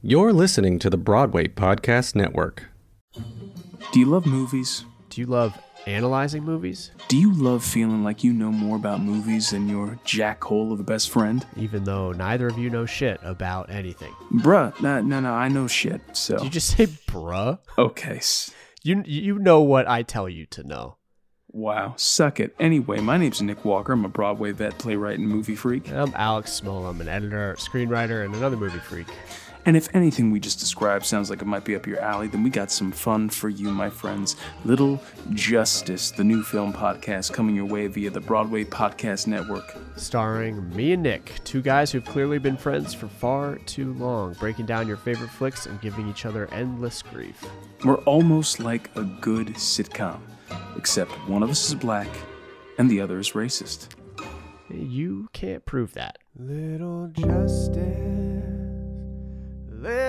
You're listening to the Broadway Podcast Network. Do you love movies? Do you love analyzing movies? Do you love feeling like you know more about movies than your jackhole of a best friend? Even though neither of you know shit about anything. Bruh, no, no, no, I know shit, so. Did you just say bruh? Okay. You you know what I tell you to know. Wow, suck it. Anyway, my name's Nik Walker. I'm a Broadway vet, playwright, and movie freak. And I'm Alex Smolowe. I'm an editor, screenwriter, and another movie freak. And if anything we just described sounds like it might be up your alley, then we got some fun for you, my friends. Little Justice, the new film podcast coming your way via the Broadway Podcast Network. Starring me and Nik, two guys who've clearly been friends for far too long, breaking down your favorite flicks and giving each other endless grief. We're almost like a good sitcom, except one of us is black and the other is racist. You can't prove that. Little justice,